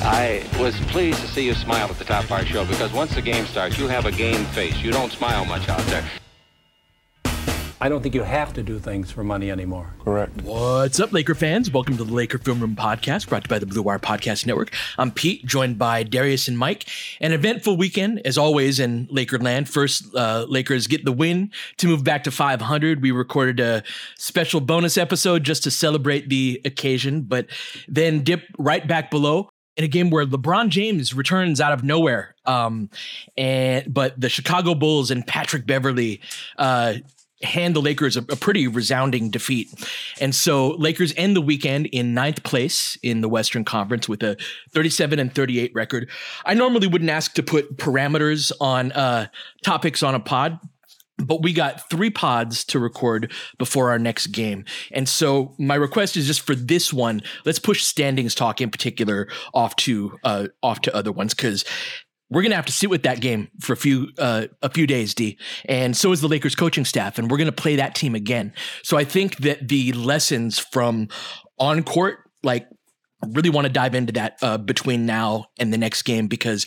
I was pleased to see you smile at the top of our show because once the game starts, you have a game face. You don't smile much out there. I don't think you have to do things for money anymore. Correct. What's up, Laker fans? Welcome to the Laker Film Room Podcast, brought to you by the Blue Wire Podcast Network. I'm Pete, joined by Darius and Mike. An eventful weekend, as always, in Lakerland. First, uh, Lakers get the win to move back to 500. We recorded a special bonus episode just to celebrate the occasion, but then dip right back below in a game where LeBron James returns out of nowhere. Um, and but the Chicago Bulls and Patrick Beverley uh, hand the Lakers a, a, pretty resounding defeat. And so Lakers end the weekend in ninth place in the Western Conference with a 37 and 38 record. I normally wouldn't ask to put parameters on uh, topics on a pod. But we got three pods to record before our next game. And so my request is just for this one, let's push standings talk in particular off to uh, off to other ones because we're gonna have to sit with that game for a few uh, a few days, D. And so is the Lakers coaching staff, and we're gonna play that team again. So I think that the lessons from on court, like, really want to dive into that uh, between now and the next game because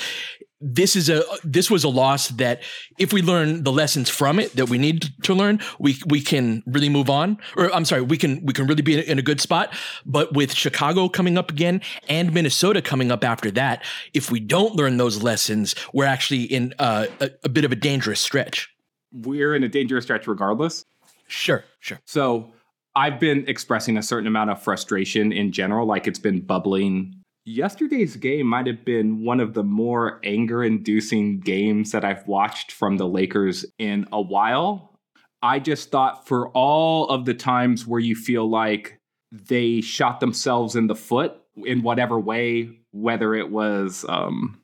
this is a this was a loss that if we learn the lessons from it that we need to learn we we can really move on. Or I'm sorry we can we can really be in a good spot. But with Chicago coming up again and Minnesota coming up after that if we don't learn those lessons we're actually in uh, a, a bit of a dangerous stretch. We're in a dangerous stretch regardless. Sure sure. So I've been expressing a certain amount of frustration in general like it's been bubbling Yesterday's game might have been one of the more anger inducing games that I've watched from the Lakers in a while. I just thought for all of the times where you feel like they shot themselves in the foot in whatever way, whether it was um,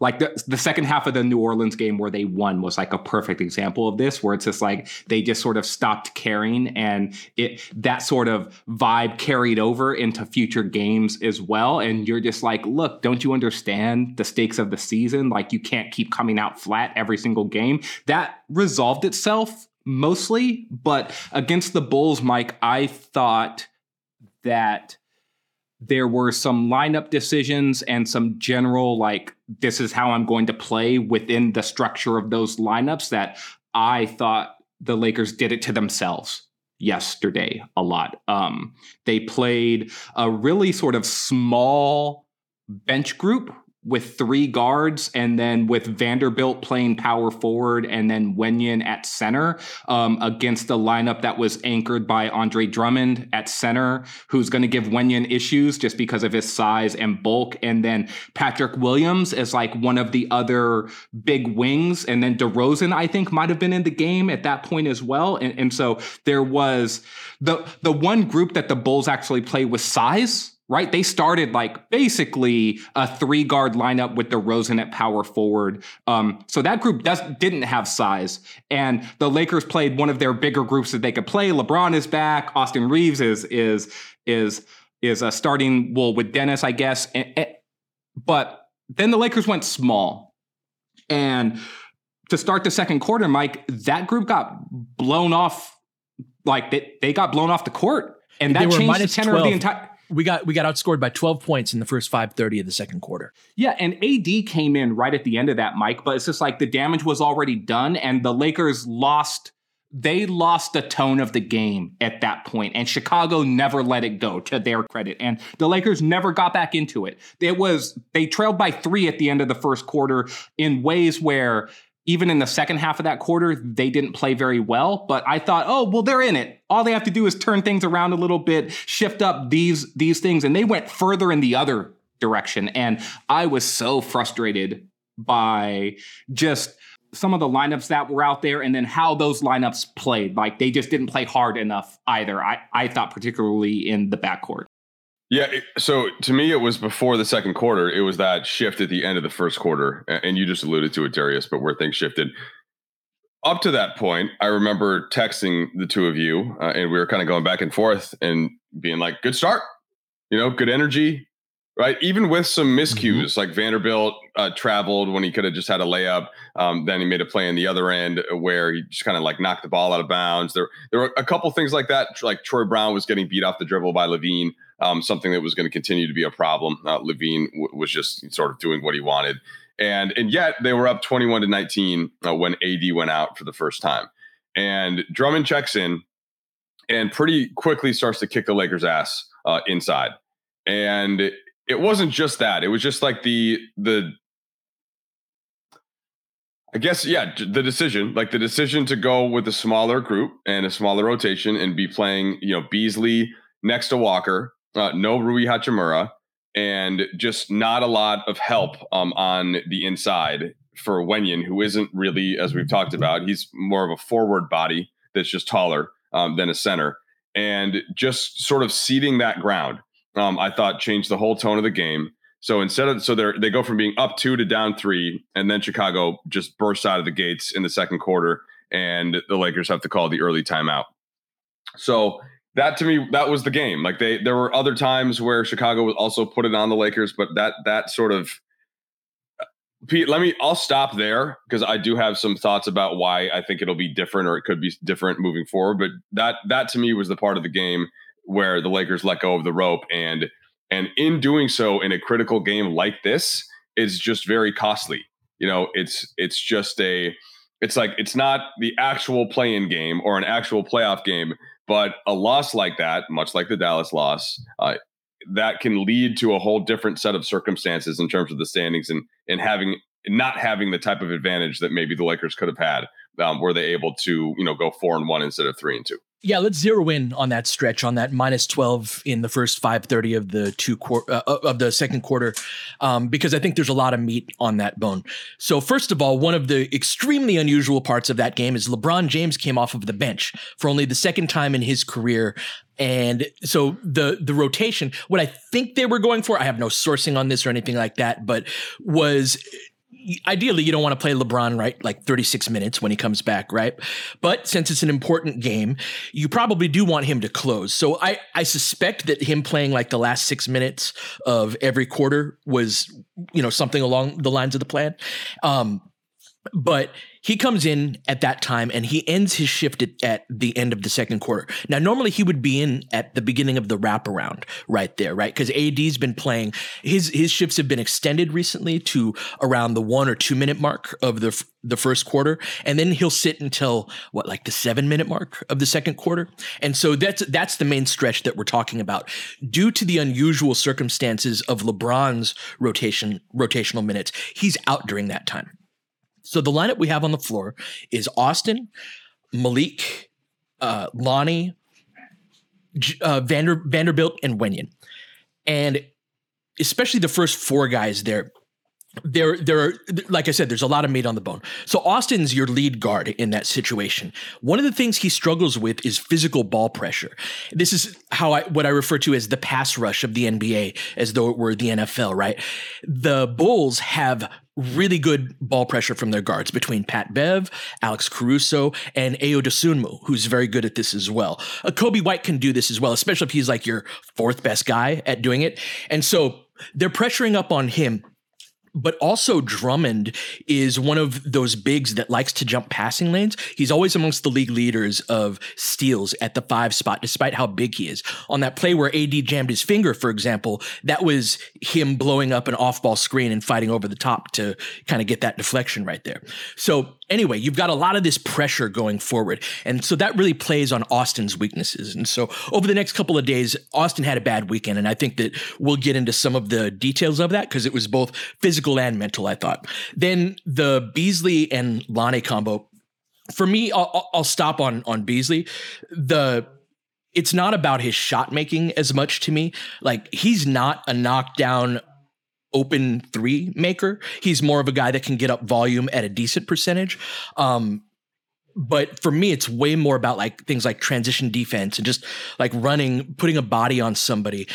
like the, the second half of the New Orleans game where they won was like a perfect example of this, where it's just like they just sort of stopped caring and it that sort of vibe carried over into future games as well. And you're just like, look, don't you understand the stakes of the season? Like you can't keep coming out flat every single game. That resolved itself mostly, but against the Bulls, Mike, I thought that there were some lineup decisions and some general like this is how I'm going to play within the structure of those lineups that I thought the Lakers did it to themselves yesterday a lot. Um, they played a really sort of small bench group with three guards and then with Vanderbilt playing power forward and then Wenyen at center um, against a lineup that was anchored by Andre Drummond at center, who's going to give Wenyen issues just because of his size and bulk. And then Patrick Williams is like one of the other big wings. And then DeRozan, I think, might have been in the game at that point as well. And, and so there was the the one group that the Bulls actually play with size right? They started like basically a three guard lineup with DeRozan at power forward. Um, so that group does didn't have size, and the Lakers played one of their bigger groups that they could play. LeBron is back. Austin Reaves is is is is a starting well with Dennis, I guess. And, and, but then the Lakers went small, and to start the second quarter, Mike, that group got blown off. Like they, they got blown off the court, and that changed the tenor 12. of the entire. We got we got outscored by 12 points in the first 5:30 of the second quarter. Yeah, and AD came in right at the end of that, Mike. But it's just like the damage was already done, and the Lakers lost they lost the tone of the game at that point and chicago never let it go to their credit and the lakers never got back into it it was they trailed by three at the end of the first quarter in ways where even in the second half of that quarter they didn't play very well but i thought oh well they're in it all they have to do is turn things around a little bit shift up these these things and they went further in the other direction and i was so frustrated by just some of the lineups that were out there and then how those lineups played. Like they just didn't play hard enough either. I, I thought particularly in the backcourt. Yeah, so to me, it was before the second quarter. It was that shift at the end of the first quarter, and you just alluded to it, Darius. But where things shifted up to that point, I remember texting the two of you, uh, and we were kind of going back and forth and being like, "Good start, you know, good energy, right? Even with some miscues, mm-hmm. like Vanderbilt uh, traveled when he could have just had a layup. Um, then he made a play in the other end where he just kind of like knocked the ball out of bounds. There, there were a couple things like that. Like Troy Brown was getting beat off the dribble by LaVine, um, something that was going to continue to be a problem. Uh, LaVine w- was just sort of doing what he wanted, and and yet they were up twenty-one to nineteen uh, when AD went out for the first time, and Drummond checks in and pretty quickly starts to kick the Lakers' ass uh, inside. And it wasn't just that. It was just like the the I guess yeah, the decision, like the decision to go with a smaller group and a smaller rotation and be playing, you know, Beasley next to Walker, uh, no Rui Hachimura, and just not a lot of help um, on the inside for Wenyen, who isn't really, as we've talked about, he's more of a forward body that's just taller um, than a center, and just sort of seeding that ground um, I thought changed the whole tone of the game. So instead of so they they go from being up two to down three, and then Chicago just bursts out of the gates in the second quarter, and the Lakers have to call the early timeout. So that to me that was the game. Like they there were other times where Chicago was also put it on the Lakers, but that that sort of Pete, let me I'll stop there because I do have some thoughts about why I think it'll be different or it could be different moving forward. But that that to me was the part of the game where the Lakers let go of the rope and and in doing so in a critical game like this is just very costly. You know, it's it's just a it's like it's not the actual play-in game or an actual playoff game, but a loss like that, much like the Dallas loss, uh, that can lead to a whole different set of circumstances in terms of the standings and and having not having the type of advantage that maybe the Lakers could have had. Um, were they able to you know go four and one instead of three and two? Yeah, let's zero in on that stretch on that minus twelve in the first five thirty of the two quarter uh, of the second quarter, um, because I think there's a lot of meat on that bone. So first of all, one of the extremely unusual parts of that game is LeBron James came off of the bench for only the second time in his career and so the the rotation, what I think they were going for, I have no sourcing on this or anything like that, but was ideally you don't want to play LeBron right like 36 minutes when he comes back, right? But since it's an important game, you probably do want him to close. So I I suspect that him playing like the last 6 minutes of every quarter was you know something along the lines of the plan. Um but he comes in at that time and he ends his shift at, at, the end of the second quarter. Now, normally he would be in at the beginning of the wraparound right there, right? Because AD's been playing his his shifts have been extended recently to around the one or two minute mark of the the first quarter, and then he'll sit until what like the seven minute mark of the second quarter. And so that's that's the main stretch that we're talking about. Due to the unusual circumstances of LeBron's rotation rotational minutes, he's out during that time. So the lineup we have on the floor is Austin, Malik, uh, Lonnie, uh, Vander, Vanderbilt, and Wenyen. And especially the first four guys there, there, there are, like I said, there's a lot of meat on the bone. So Austin's your lead guard in that situation. One of the things he struggles with is physical ball pressure. This is how I, what I refer to as the pass rush of the NBA, as though it were the NFL, right? The Bulls have really good ball pressure from their guards between Pat Bev, Alex Caruso, and Ayo Dosunmu, who's very good at this as well. Uh, Coby White can do this as well, especially if he's like your fourth best guy at doing it. And so they're pressuring up on him but also Drummond is one of those bigs that likes to jump passing lanes. He's always amongst the league leaders of steals at the five spot, despite how big he is. On that play where AD jammed his finger, for example, that was him blowing up an off ball screen and fighting over the top to kind of get that deflection right there. So anyway, you've got a lot of this pressure going forward. And so that really plays on Austin's weaknesses. And so over the next couple of days, Austin had a bad weekend. And I think that we'll get into some of the details of that because it was both physical and mental, I thought. Then the Beasley and Lonnie combo. For me, I'll, I'll stop on on Beasley. The it's not about his shot making as much to me. Like he's not a knockdown open three maker. He's more of a guy that can get up volume at a decent percentage. Um, but for me, it's way more about like things like transition defense and just like running, putting a body on somebody.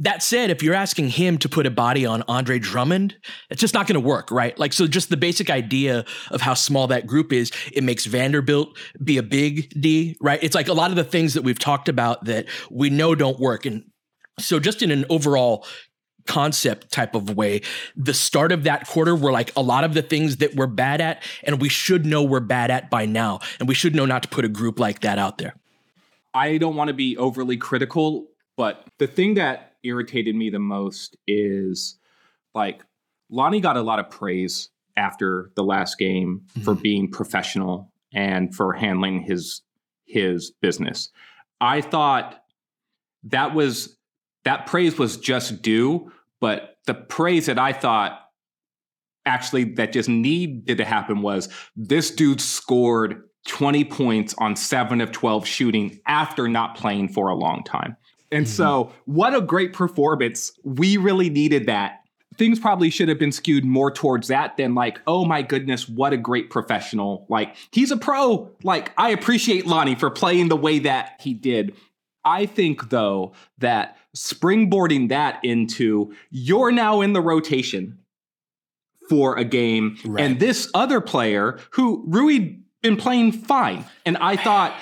That said, if you're asking him to put a body on Andre Drummond, it's just not going to work, right? Like, so just the basic idea of how small that group is, it makes Vanderbilt be a big D, right? It's like a lot of the things that we've talked about that we know don't work. And so just in an overall concept type of way. The start of that quarter were like a lot of the things that we're bad at, and we should know we're bad at by now. And we should know not to put a group like that out there. I don't want to be overly critical, but the thing that irritated me the most is like Lonnie got a lot of praise after the last game mm-hmm. for being professional and for handling his his business. I thought that was that praise was just due but the praise that I thought actually that just needed to happen was this dude scored 20 points on 7 of 12 shooting after not playing for a long time. And mm-hmm. so, what a great performance. We really needed that. Things probably should have been skewed more towards that than like, oh my goodness, what a great professional. Like, he's a pro. Like, I appreciate Lonnie for playing the way that he did. I think, though, that springboarding that into you're now in the rotation for a game, right. and this other player who Rui been playing fine, and I thought,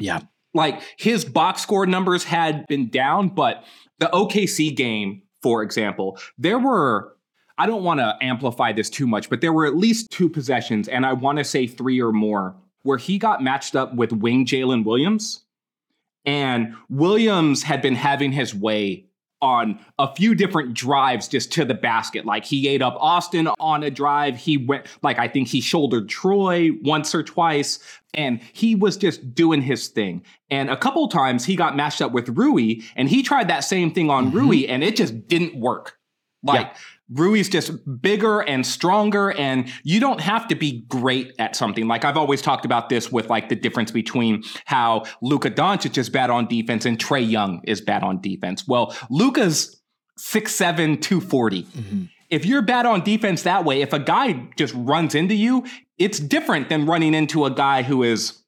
yeah, like his box score numbers had been down, but the OKC game, for example, there were. I don't want to amplify this too much, but there were at least two possessions, and I want to say three or more, where he got matched up with wing Jalen Williams and Williams had been having his way on a few different drives just to the basket. Like he ate up Austin on a drive. He went, like, I think he shouldered Troy once or twice, and he was just doing his thing. And a couple times he got matched up with Rui, and he tried that same thing on mm-hmm. Rui, and it just didn't work. Like, yeah. Rui's just bigger and stronger, and you don't have to be great at something. Like I've always talked about this with like the difference between how Luka Doncic is bad on defense and Trae Young is bad on defense. Well, Luka's 6'7, 240. Mm-hmm. If you're bad on defense that way, if a guy just runs into you, it's different than running into a guy who is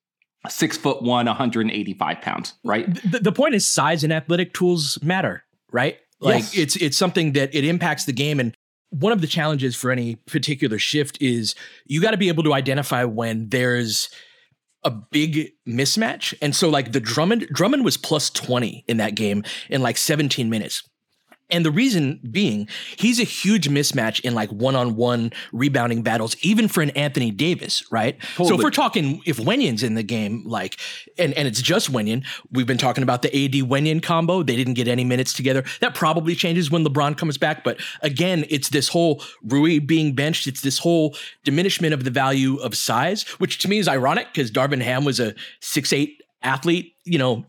six foot one, 185 pounds, right? The, the point is size and athletic tools matter, right? Like yes. it's it's something that it impacts the game and one of the challenges for any particular shift is you got to be able to identify when there's a big mismatch. And so like the Drummond Drummond was plus 20 in that game in like 17 minutes. And the reason being, he's a huge mismatch in like one-on-one rebounding battles, even for an Anthony Davis, right? Totally. So if we're talking if Wenyen's in the game, like, and, and it's just Wenyen, we've been talking about the AD Wenyen combo. They didn't get any minutes together. That probably changes when LeBron comes back. But again, it's this whole Rui being benched. It's this whole diminishment of the value of size, which to me is ironic because Darvin Ham was a six eight athlete, you know,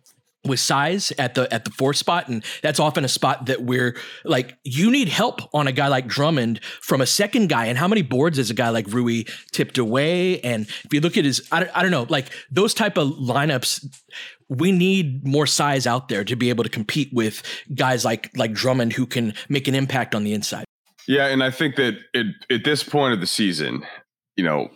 with size at the at the fourth spot and that's often a spot that we're like you need help on a guy like Drummond from a second guy and how many boards is a guy like Rui tipped away and if you look at his I don't, I don't know like those type of lineups we need more size out there to be able to compete with guys like like Drummond who can make an impact on the inside. Yeah, and I think that it, at this point of the season, you know,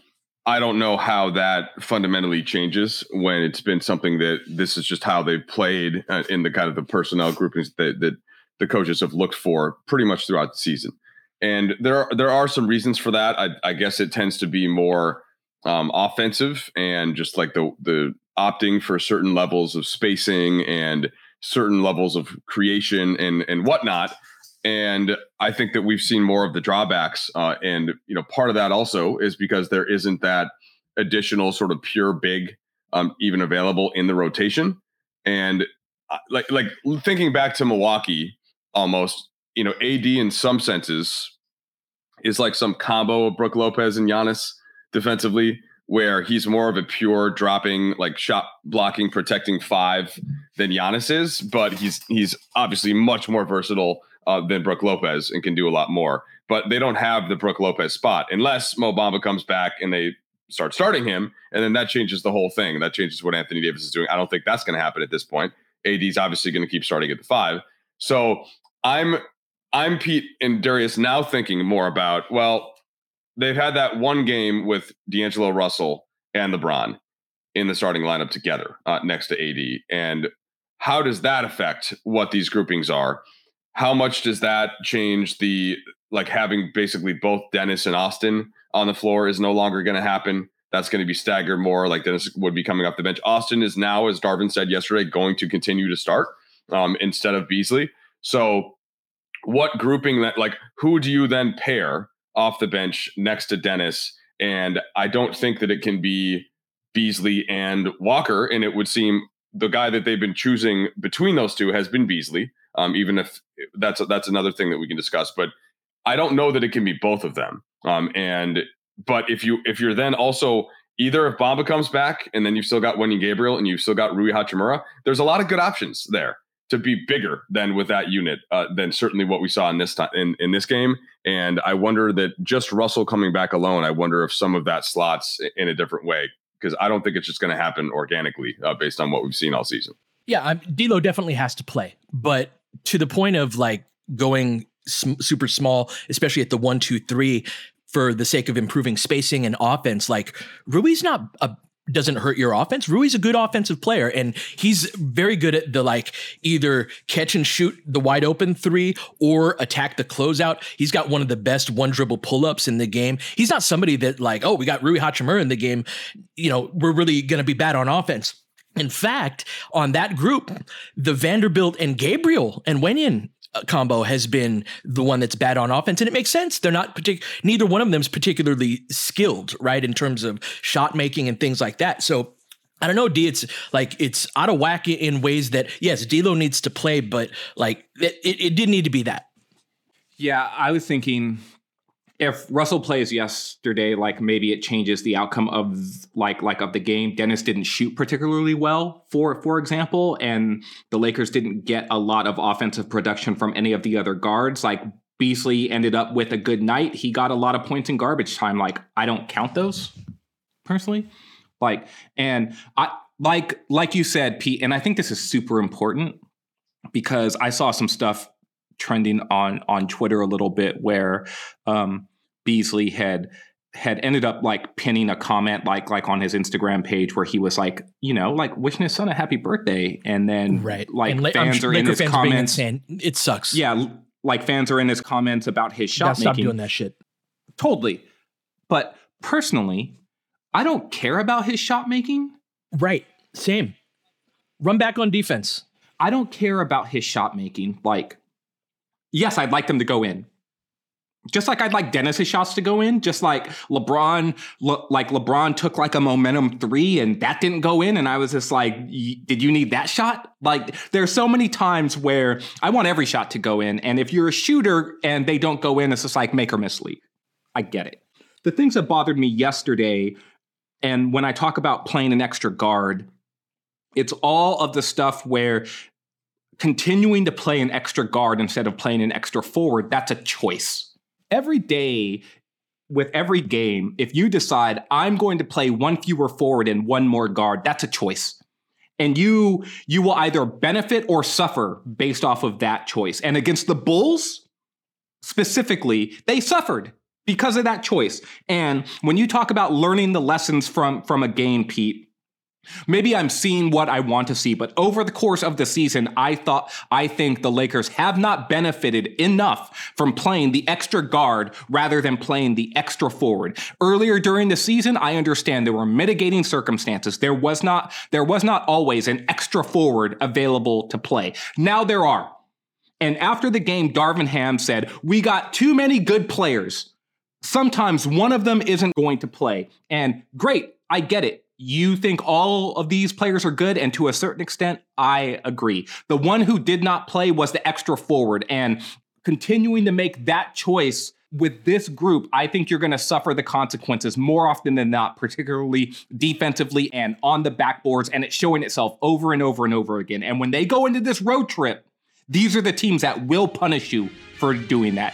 I don't know how that fundamentally changes when it's been something that this is just how they've played uh, in the kind of the personnel groupings that, that the coaches have looked for pretty much throughout the season. And there are, there are some reasons for that. I, I guess it tends to be more um, offensive and just like the the opting for certain levels of spacing and certain levels of creation and and whatnot and I think that we've seen more of the drawbacks. Uh, and you know, part of that also is because there isn't that additional sort of pure big um, even available in the rotation. And uh, like like thinking back to Milwaukee, almost you know, AD in some senses is like some combo of Brook Lopez and Giannis defensively, where he's more of a pure dropping, like shot blocking, protecting five than Giannis is, but he's he's obviously much more versatile uh, than Brook Lopez and can do a lot more. But they don't have the Brook Lopez spot unless Mo Bamba comes back and they start starting him, and then that changes the whole thing. That changes what Anthony Davis is doing. I don't think that's going to happen at this point. AD is obviously going to keep starting at the five. So I'm I'm Pete and Darius now thinking more about well, they've had that one game with D'Angelo Russell and LeBron in the starting lineup together uh, next to AD, and how does that affect what these groupings are? How much does that change the like having basically both Dennis and Austin on the floor is no longer going to happen. That's going to be staggered more like Dennis would be coming off the bench. Austin is now, as Darvin said yesterday, going to continue to start um, instead of Beasley. So, what grouping that like who do you then pair off the bench next to Dennis? And I don't think that it can be Beasley and Walker. And it would seem the guy that they've been choosing between those two has been Beasley. Um, even if that's that's another thing that we can discuss, but I don't know that it can be both of them. Um, and but if you if you're then also either if Bamba comes back and then you've still got Wenyen Gabriel and you've still got Rui Hachimura, there's a lot of good options there to be bigger than with that unit uh, than certainly what we saw in this time in, in this game. And I wonder that just Russell coming back alone, I wonder if some of that slots in a different way because I don't think it's just going to happen organically uh, based on what we've seen all season. Yeah, I'm, D'Lo definitely has to play, but to the point of like going sm- super small, especially at the one, two, three, for the sake of improving spacing and offense. Like Rui's not a doesn't hurt your offense. Rui's a good offensive player, and he's very good at the like either catch and shoot the wide open three or attack the closeout. He's got one of the best one dribble pull ups in the game. He's not somebody that like, oh, we got Rui Hachimura in the game. You know, we're really going to be bad on offense. In fact, on that group, the Vanderbilt and Gabriel and Wenyen uh, combo has been the one that's bad on offense, and it makes sense. They're not particular. Neither one of them is particularly skilled, right, in terms of shot making and things like that. So I don't know, D. It's like it's out of whack in ways that yes, D'Lo needs to play, but like it, it, it did need to be that. Yeah, I was thinking if Russell plays yesterday, like maybe it changes the outcome of like like of the game. Dennis didn't shoot particularly well, for for example, and the Lakers didn't get a lot of offensive production from any of the other guards. Like Beasley ended up with a good night. He got a lot of points in garbage time. Like I don't count those personally. Like and I like like you said, Pete, and I think this is super important because I saw some stuff trending on on Twitter a little bit where um, Beasley had had ended up like pinning a comment like like on his Instagram page where he was like, you know, like wishing his son a happy birthday, and then right, like and fans are in his comments saying it sucks. Yeah, like fans are in his comments about his shot Stop making. doing that shit. Totally, but personally, I don't care about his shot making. Right, same. Run back on defense. I don't care about his shot making. Like, yes, I'd like them to go in. Just like I'd like Dennis's shots to go in, just like LeBron, le, like LeBron took like a momentum three and that didn't go in, and I was just like, did you need that shot? Like, there's so many times where I want every shot to go in, and if you're a shooter and they don't go in, it's just like make or miss league. I get it. The things that bothered me yesterday, and when I talk about playing an extra guard, it's all of the stuff where continuing to play an extra guard instead of playing an extra forward, that's a choice every day with every game, if you decide I'm going to play one fewer forward and one more guard, that's a choice. And you you will either benefit or suffer based off of that choice. And against the Bulls specifically, they suffered because of that choice. And when you talk about learning the lessons from from a game, Pete, Maybe I'm seeing what I want to see, but over the course of the season, I thought, I think the Lakers have not benefited enough from playing the extra guard rather than playing the extra forward. Earlier during the season, I understand there were mitigating circumstances. There was not, there was not always an extra forward available to play. Now there are. And after the game, Darvin Ham said, We got too many good players. Sometimes one of them isn't going to play. And great, I get it. You think all of these players are good, and to a certain extent, I agree. The one who did not play was the extra forward, and continuing to make that choice with this group, I think you're going to suffer the consequences more often than not, particularly defensively and on the backboards. And it's showing itself over and over and over again. And when they go into this road trip, these are the teams that will punish you for doing that.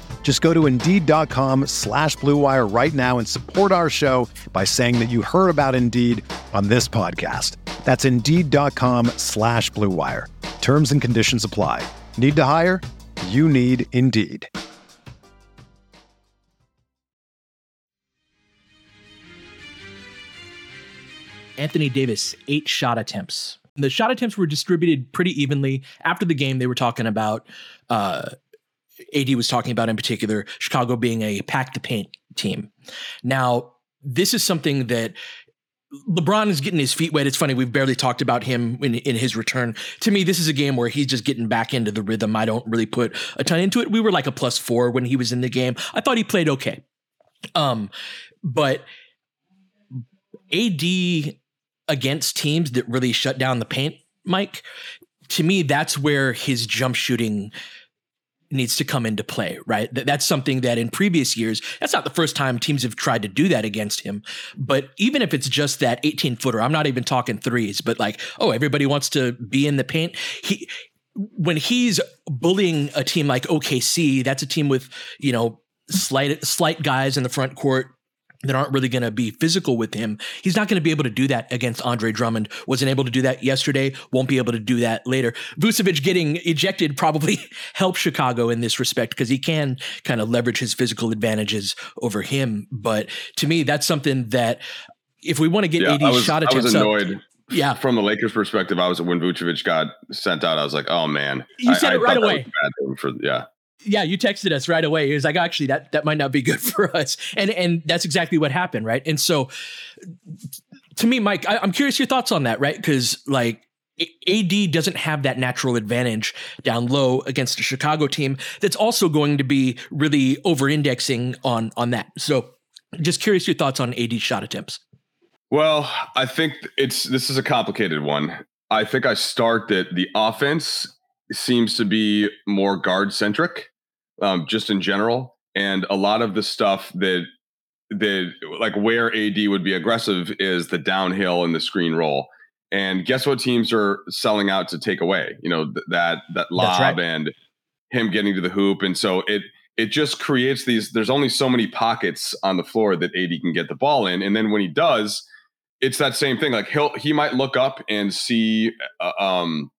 Just go to Indeed.com slash BlueWire right now and support our show by saying that you heard about Indeed on this podcast. That's Indeed.com slash BlueWire. Terms and conditions apply. Need to hire? You need Indeed. Anthony Davis, eight shot attempts. The shot attempts were distributed pretty evenly. After the game, they were talking about, uh, AD was talking about in particular, Chicago being a pack the paint team. Now, this is something that LeBron is getting his feet wet. It's funny, we've barely talked about him in, in his return. To me, this is a game where he's just getting back into the rhythm. I don't really put a ton into it. We were like a plus four when he was in the game. I thought he played okay. Um, but AD against teams that really shut down the paint, Mike, to me, that's where his jump shooting needs to come into play, right? That's something that in previous years, that's not the first time teams have tried to do that against him. But even if it's just that 18 footer, I'm not even talking threes, but like, oh, everybody wants to be in the paint. He, when he's bullying a team like OKC, that's a team with, you know, slight, slight guys in the front court, that aren't really going to be physical with him. He's not going to be able to do that against Andre Drummond. Wasn't able to do that yesterday. Won't be able to do that later. Vucevic getting ejected probably helps Chicago in this respect because he can kind of leverage his physical advantages over him. But to me, that's something that if we want to get Yeah, AD I was, shot I was attempts up, annoyed. yeah, From the Lakers' perspective, I was when Vucevic got sent out. I was like, "Oh man!" You I- said I it right away. was bad for him For yeah, yeah, you texted us right away. He was like, oh, actually, that that might not be good for us, and and that's exactly what happened, right? And so, to me, Mike, I, I'm curious your thoughts on that, right? Because like. AD doesn't have that natural advantage down low against a Chicago team that's also going to be really over-indexing on on that. So, just curious your thoughts on AD shot attempts. Well, I think it's this is a complicated one. I think I start that the offense seems to be more guard centric, um, just in general, and a lot of the stuff that that like where AD would be aggressive is the downhill and the screen roll. And guess what teams are selling out to take away? You know th- that that lob right. and him getting to the hoop, and so it it just creates these. There's only so many pockets on the floor that AD can get the ball in, and then when he does, it's that same thing. Like he'll he might look up and see uh, um,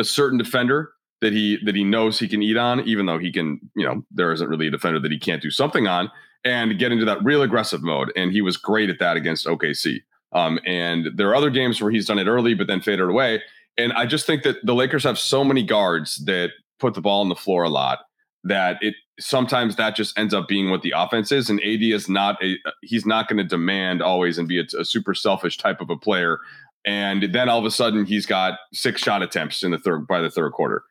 a certain defender that he that he knows he can eat on, even though he can, you know, there isn't really a defender that he can't do something on, and get into that real aggressive mode. And he was great at that against OKC. Um, and there are other games where he's done it early, but then faded away. And I just think that the Lakers have so many guards that put the ball on the floor a lot that it sometimes that just ends up being what the offense is. And AD is not a he's not going to demand always and be a, a super selfish type of a player. And then all of a sudden he's got six shot attempts in the third by the third quarter.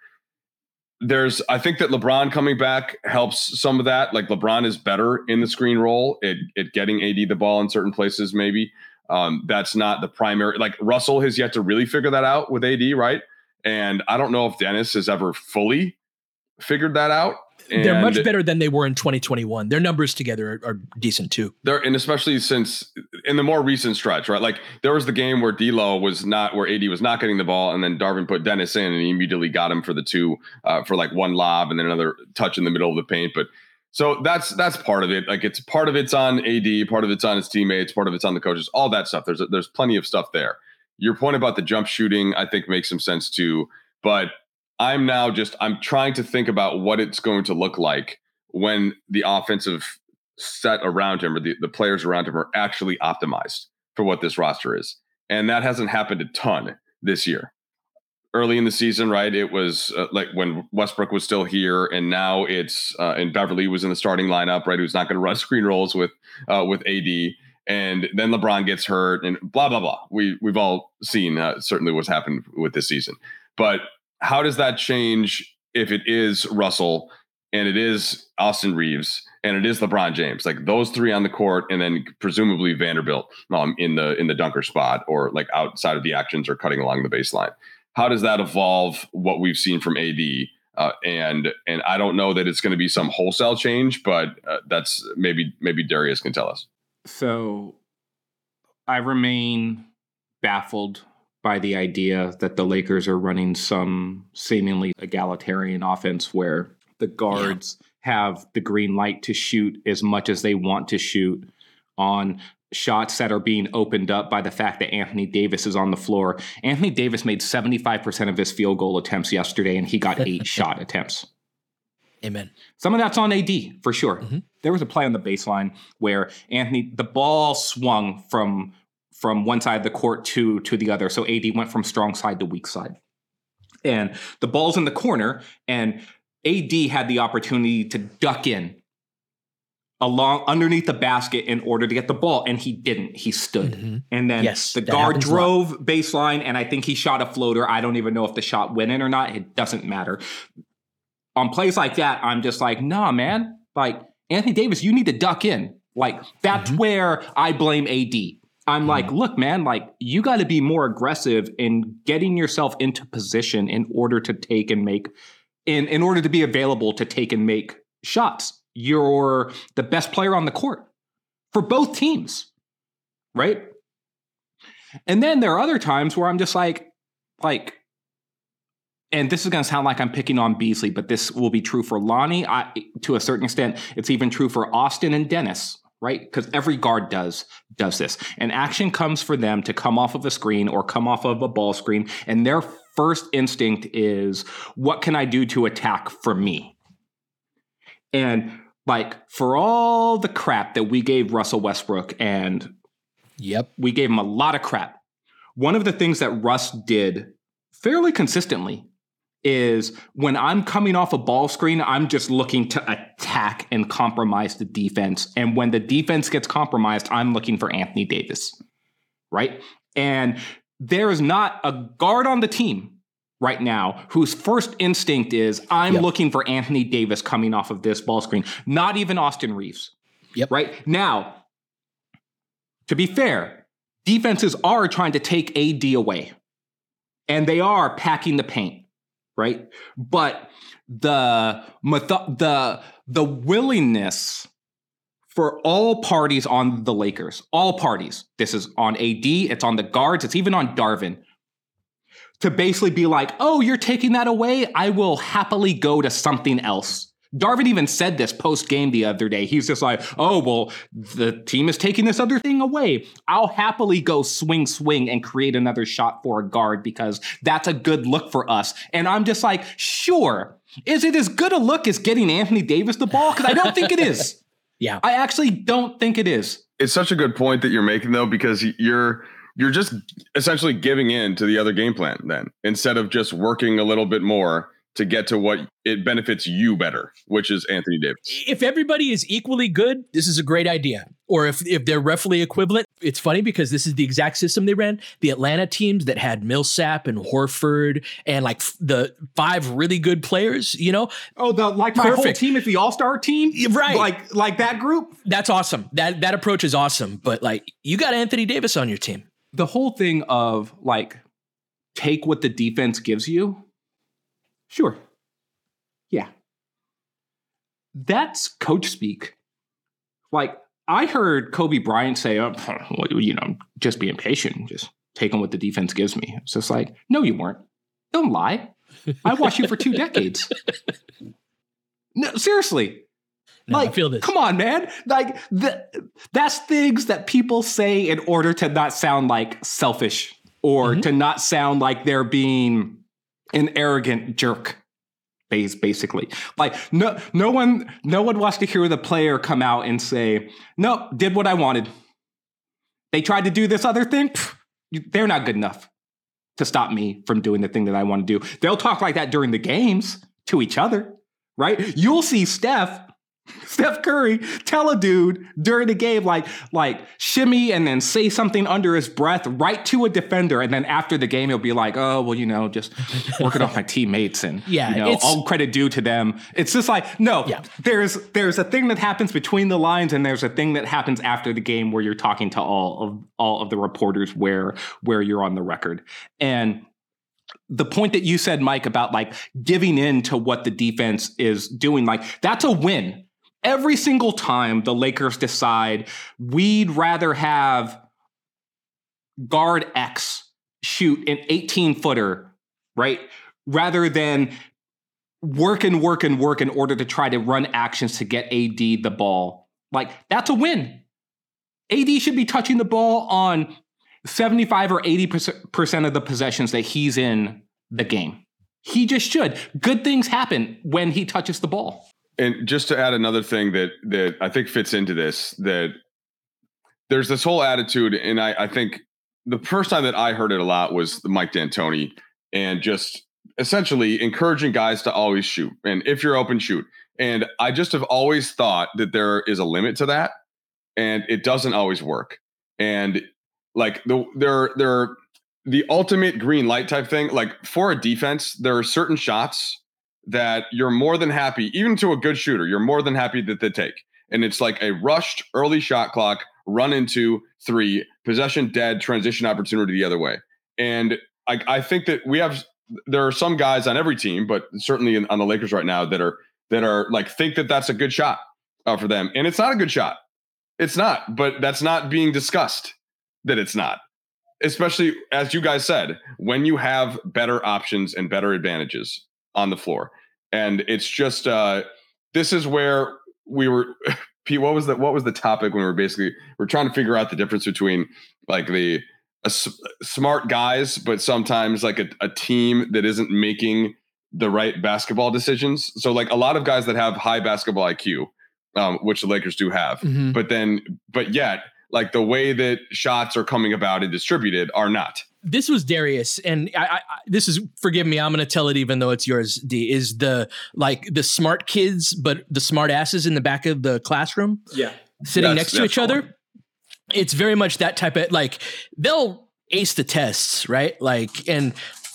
There's I think that LeBron coming back helps some of that. Like LeBron is better in the screen roll at, at getting AD the ball in certain places, maybe. Um, that's not the primary like Russell has yet to really figure that out with AD, right? And I don't know if Dennis has ever fully figured that out. And They're much better than they were in 2021. Their numbers together are, are decent too. They're and especially since in the more recent stretch, right? Like there was the game where D'Lo was not where AD was not getting the ball, and then Darvin put Dennis in, and he immediately got him for the two uh, for like one lob and then another touch in the middle of the paint. But so that's that's part of it. Like it's part of it's on AD, part of it's on his teammates, part of it's on the coaches, all that stuff. There's there's plenty of stuff there. Your point about the jump shooting, I think, makes some sense too. But I'm now just I'm trying to think about what it's going to look like when the offensive set around him or the, the players around him are actually optimized for what this roster is. And that hasn't happened a ton this year. Early in the season, right? It was uh, like when Westbrook was still here, and now it's uh, and Beverley was in the starting lineup, right? Who's not going to run screen rolls with uh, with AD, and then LeBron gets hurt, and blah blah blah. We we've all seen uh, certainly what's happened with this season, but how does that change if it is Russell and it is Austin Reaves and it is LeBron James? Like those three on the court, and then presumably Vanderbilt um, in the in the dunker spot or like outside of the actions or cutting along the baseline. How does that evolve what we've seen from AD? Uh, and and I don't know that it's going to be some wholesale change, but uh, that's maybe maybe Darius can tell us. So I remain baffled by the idea that the Lakers are running some seemingly egalitarian offense where the guards yeah. have the green light to shoot as much as they want to shoot on shots that are being opened up by the fact that Anthony Davis is on the floor. Anthony Davis made 75% of his field goal attempts yesterday and he got eight shot attempts. Amen. Some of that's on AD for sure. Mm-hmm. There was a play on the baseline where Anthony, the ball swung from from one side of the court to to the other. So AD went from strong side to weak side. And the ball's in the corner, and AD had the opportunity to duck in along underneath the basket in order to get the ball, and he didn't. He stood. Mm-hmm. And then yes, the guard drove baseline, and I think he shot a floater. I don't even know if the shot went in or not. It doesn't matter. On plays like that, I'm just like, nah, man. Like, Anthony Davis, you need to duck in. Like, that's mm-hmm. where I blame AD. I'm mm-hmm. like, look, man, like you got to be more aggressive in getting yourself into position in order to take and make, in in order to be available to take and make shots. You're the best player on the court for both teams, right? And then there are other times where I'm just like, like, and this is going to sound like I'm picking on Beasley, but this will be true for Lonnie I, to a certain extent. It's even true for Austin and Dennis right? Because every guard does does this. And action comes for them to come off of a screen or come off of a ball screen, and their first instinct is, "What can I do to attack for me?" And like for all the crap that we gave Russell Westbrook, and yep, we gave him a lot of crap. One of the things that Russ did fairly consistently is when I'm coming off a ball screen, I'm just looking to attack and compromise the defense. And when the defense gets compromised, I'm looking for Anthony Davis, right? And there is not a guard on the team right now whose first instinct is I'm yep. looking for Anthony Davis coming off of this ball screen, not even Austin Reaves. Yep. Right? Now, to be fair, defenses are trying to take AD away. And they are packing the paint right? But the the the willingness for all parties on the Lakers, all parties. This is on AD, it's on the guards, it's even on Darvin. To basically be like, "Oh, you're taking that away? I will happily go to something else." Darvin even said this post game the other day. He's just like, oh, well, the team is taking this other thing away. I'll happily go swing, swing and create another shot for a guard because that's a good look for us. And I'm just like, sure. Is it as good a look as getting Anthony Davis the ball? Because I don't think it is. yeah. I actually don't think it is. It's such a good point that you're making, though, because you're you're just essentially giving in to the other game plan then instead of just working a little bit more to get to what it benefits you better, which is Anthony Davis. If everybody is equally good, this is a great idea. Or if, if they're roughly equivalent, it's funny because this is the exact system they ran. The Atlanta teams that had Millsap and Horford and like the five really good players, you know? Oh, the like my Perfect. whole team is the all-star team? Right. Like like that group? That's awesome. That that approach is awesome. But like you got Anthony Davis on your team. The whole thing of like take what the defense gives you Sure. Yeah. that's coach speak. Like I heard Kobe Bryant say, oh, you know, just being patient, just taking what the defense gives me. It's just like, no, you weren't. Don't lie. I watched you for two decades. No, seriously. No, like, I feel this. come on, man. Like, the, that's things that people say in order to not sound like selfish or Mhm. to not sound like they're being an arrogant jerk. Bas- Basically, like no, no one, no one wants to hear the player come out and say, "No, did what I wanted." They tried to do this other thing. They're not good enough to stop me from doing the thing that I want to do. They'll talk like that during the games to each other, right? You'll see Steph, Steph Curry tell a dude during the game, like, like shimmy and then say something under his breath right to a defender. And then after the game, he'll be like, oh, well, you know, just working off my teammates and, Yeah, you know, all credit due to them. It's just like, no, Yeah. there's, there's a thing that happens between the lines and there's a thing that happens after the game where you're talking to all of, all of the reporters where, where you're on the record. And, the point that you said, Mike, about like giving in to what the defense is doing, like that's a win. Every single time the Lakers decide we'd rather have guard X shoot an 18 footer, right? Rather than work and work and work in order to try to run actions to get AD the ball. Like that's a win. AD should be touching the ball on 75 or 80% of the possessions that he's in the game. He just should. Good things happen when he touches the ball. And just to add another thing that that I think fits into this, that there's this whole attitude, and I, I think the first time that I heard it a lot was Mike D'Antoni, and just essentially encouraging guys to always shoot, and if you're open, shoot. And I just have always thought that there is a limit to that, and it doesn't always work. And like the there there the ultimate green light type thing, like for a defense, there are certain shots that you're more than happy, even to a good shooter, you're more than happy that they take. And it's like a rushed early shot clock, run into three, possession dead, transition opportunity the other way. And I, I think that we have there are some guys on every team, but certainly in, on the Lakers right now that are that are like think that that's a good shot uh, for them, and it's not a good shot. It's not, but that's not being discussed. That it's not, especially as you guys said, when you have better options and better advantages on the floor. And it's just uh this is where we were Pete, what was the what was the topic when we were basically we're trying to figure out the difference between like the s- smart guys, but sometimes like a, a team that isn't making the right basketball decisions. So like a lot of guys that have high basketball IQ, um, which the Lakers do have, Mhm. but then but yet like the way that shots are coming about and distributed are not. This was Darius, and I, I, this is forgive me. I'm going to tell it even though it's yours. D is the like the smart kids, but the smart asses in the back of the classroom, Yeah. sitting That's- next to each other. one. It's very much that type of like they'll ace the tests, right? Like and.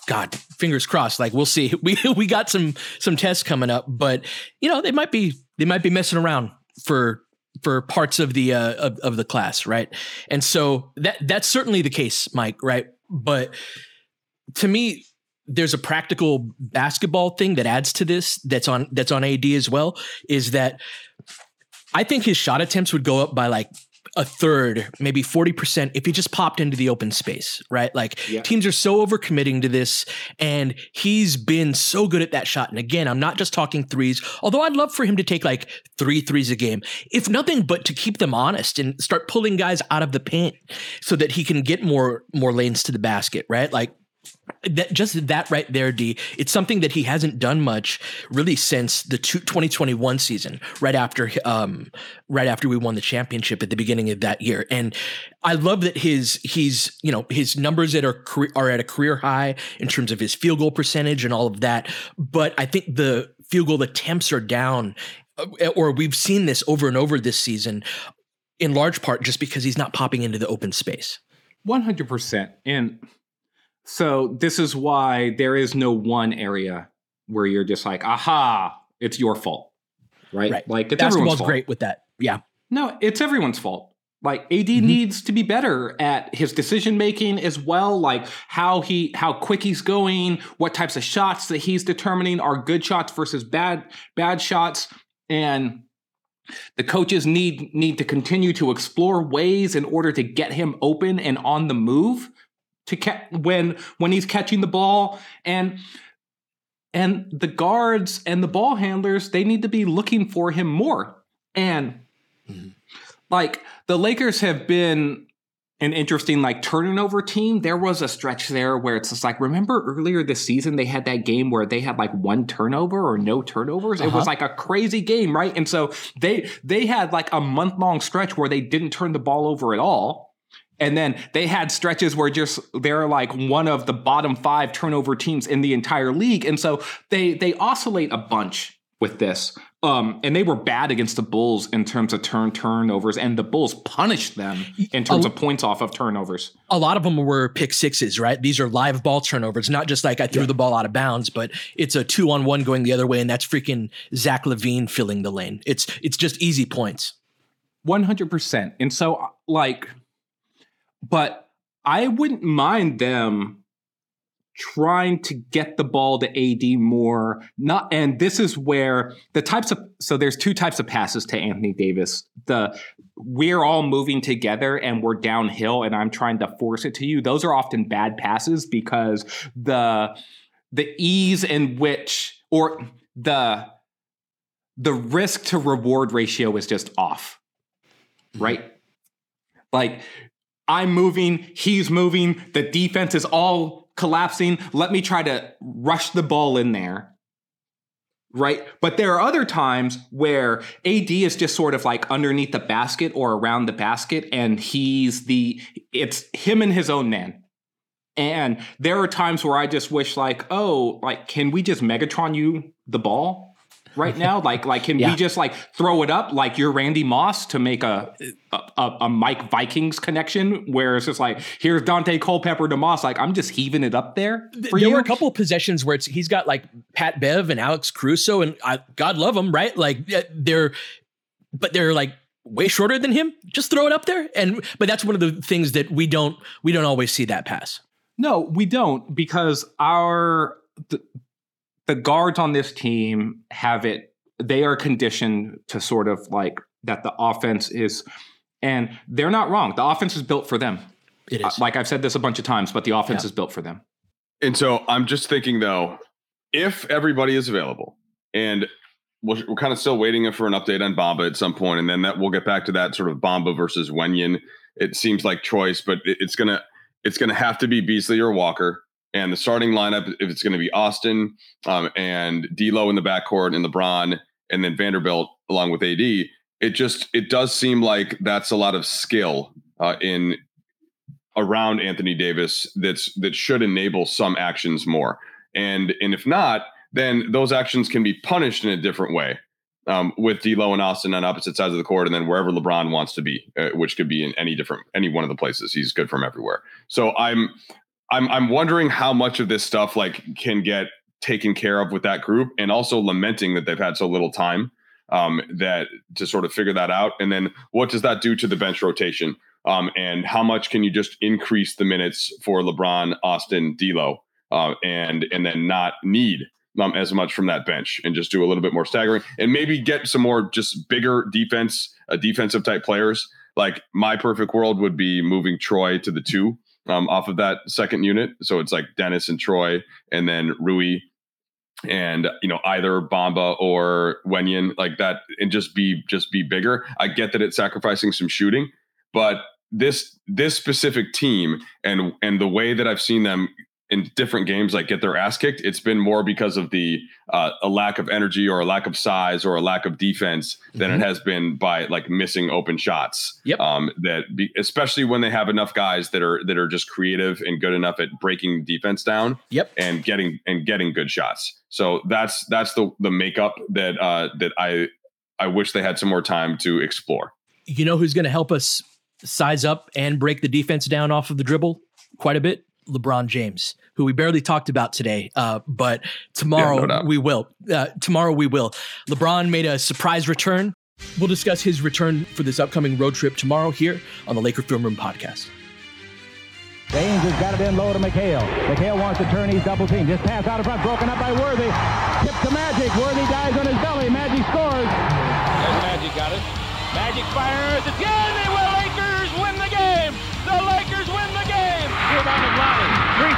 God, fingers crossed. Like we'll see. We we got some some tests coming up, but you know they might be they might be messing around for for parts of the uh, of, of the class, right? And so that that's certainly the case, Mike, right? But to me, there's a practical basketball thing that adds to this that's on that's on AD as well. Is that I think his shot attempts would go up by like a third, maybe 40% if he just popped into the open space, right? Like Yeah. teams are so overcommitting to this and he's been so good at that shot. And again, I'm not just talking threes, although I'd love for him to take like three threes a game, if nothing but to keep them honest and start pulling guys out of the paint so that he can get more more lanes to the basket, right? Like that just that right there, D. It's something that he hasn't done much really since the two, 2021 season, right after um right after we won the championship at the beginning of that year. And I love that his he's you know his numbers that are are at a career high in terms of his field goal percentage and all of that. But I think the field goal attempts are down, uh, or we've seen this over and over this season, in large part just because he's not popping into the open space. 100%. And so this is why there is no one area where you're just like, aha, it's your fault. Right? Right. Like it's everyone's fault. great with that. Yeah. No, it's everyone's fault. Like AD Mm-hmm. needs to be better at his decision making as well, like how he how quick he's going, what types of shots that he's determining are good shots versus bad bad shots. and the coaches need need to continue to explore ways in order to get him open and on the move to ca- when when he's catching the ball and and the guards and the ball handlers they need to be looking for him more and mm-hmm. like the Lakers have been an interesting like turnover team. There was a stretch there where it's just like, remember earlier this season they had that game where they had like one turnover or no turnovers. Uh-huh. It was uh-huh. like a crazy game, right? And so they they had like a month long stretch where they didn't turn the ball over at all. And then they had stretches where just they're like one of the bottom five turnover teams in the entire league. And so they they oscillate a bunch with this. Um, and they were bad against the Bulls in terms of turn turnovers, and the Bulls punished them in terms a, of points off of turnovers. A lot of them were pick sixes, right? These are live ball turnovers, not just like I threw yeah. the ball out of bounds, but it's a two on one going the other way, and that's freaking Zach LaVine filling the lane. It's it's just easy points. One hundred percent. And so, like, but I wouldn't mind them trying to get the ball to AD more. Not and this is where the types of so there's two types of passes to Anthony Davis. The we're all moving together and we're downhill and I'm trying to force it to you. Those are often bad passes because the the ease in which or the the risk to reward ratio is just off. Mm-hmm. Right? Like I'm moving, he's moving, the defense is all collapsing. Let me try to rush the ball in there. Right. But there are other times where AD is just sort of like underneath the basket or around the basket, and he's the, it's him and his own man. And there are times where I just wish, like, oh, like, can we just Megatron you the ball? Right now? like, like can yeah. we just like throw it up like you're Randy Moss to make a a, a Mike Vikings connection? Where it's just like here's Daunte Culpepper to Moss. Like I'm just heaving it up there. there you. were a couple of possessions where it's he's got like Pat Bev and Alex Caruso, and I, God love them, right? Like they're, but they're like way shorter than him. Just throw it up there, and but that's one of the things that we don't we don't always see that pass. No, we don't because our the, the guards on this team have it they are conditioned to sort of like that the offense is and they're not wrong the offense is built for them it uh, is like i've said this a bunch of times but the offense yeah. is built for them and so i'm just thinking though if everybody is available and we're, we're kind of still waiting for an update on Bamba at some point, and then that we'll get back to that sort of Bamba versus Wenyen. It seems like choice, but it, it's gonna it's gonna have to be Beasley or Walker. And the starting lineup, if it's going to be Austin um, and D'Lo in the backcourt and LeBron, and then Vanderbilt along with AD, it just it does seem like that's a lot of skill uh, in around Anthony Davis that's that should enable some actions more. And and if not, then those actions can be punished in a different way. Um, with D'Lo and Austin on opposite sides of the court, and then wherever LeBron wants to be, uh, which could be in any different any one of the places. He's good from everywhere. So I'm I'm I'm wondering how much of this stuff like can get taken care of with that group, and also lamenting that they've had so little time um, that to sort of figure that out. And then what does that do to the bench rotation? Um, and how much can you just increase the minutes for LeBron, Austin, D'Lo, uh, and and then not need um, as much from that bench and just do a little bit more staggering and maybe get some more just bigger defense, uh, defensive type players. Like my perfect world would be moving Troy to the two um, off of that second unit. So it's like Dennis and Troy, and then Rui, and you know either Bamba or Wenyen like that, and just be just be bigger. I get that it's sacrificing some shooting, but this this specific team and and the way that I've seen them in different games like get their ass kicked. It's been more because of the uh, a lack of energy or a lack of size or a lack of defense than mm-hmm. it has been by like missing open shots. Yep. Um that be, especially when they have enough guys that are that are just creative and good enough at breaking defense down yep. and getting and getting good shots. So that's that's the the makeup that uh that i i wish they had some more time to explore. You know who's going to help us size up and break the defense down off of the dribble quite a bit LeBron James, who we barely talked about today, uh, but tomorrow yeah, no we will. Uh, tomorrow we will. LeBron made a surprise return. We'll discuss his return for this upcoming road trip tomorrow here on the Laker Film Room podcast. James has got it in low to McHale. McHale wants to turn his double team. Just pass out of front, broken up by Worthy. Tip to Magic. Worthy dies on his belly. Magic scores. There's Magic got it. Magic fires. It's good. They will. Lakers win the game. The Lakers win the game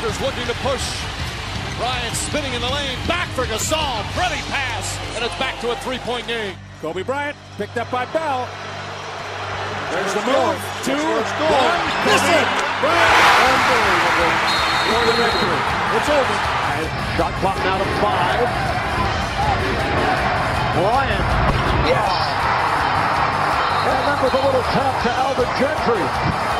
Lakers looking to push. Bryant spinning in the lane. Back for Gasol. Pretty pass. And it's back to a three-point game. Kobe Bryant picked up by Bell. There's the move. Two, one. Miss it. Unbelievable. For the victory. It's over. Shot clock now to five. Bryant. Yes. And that was a little tap to Alvin Gentry.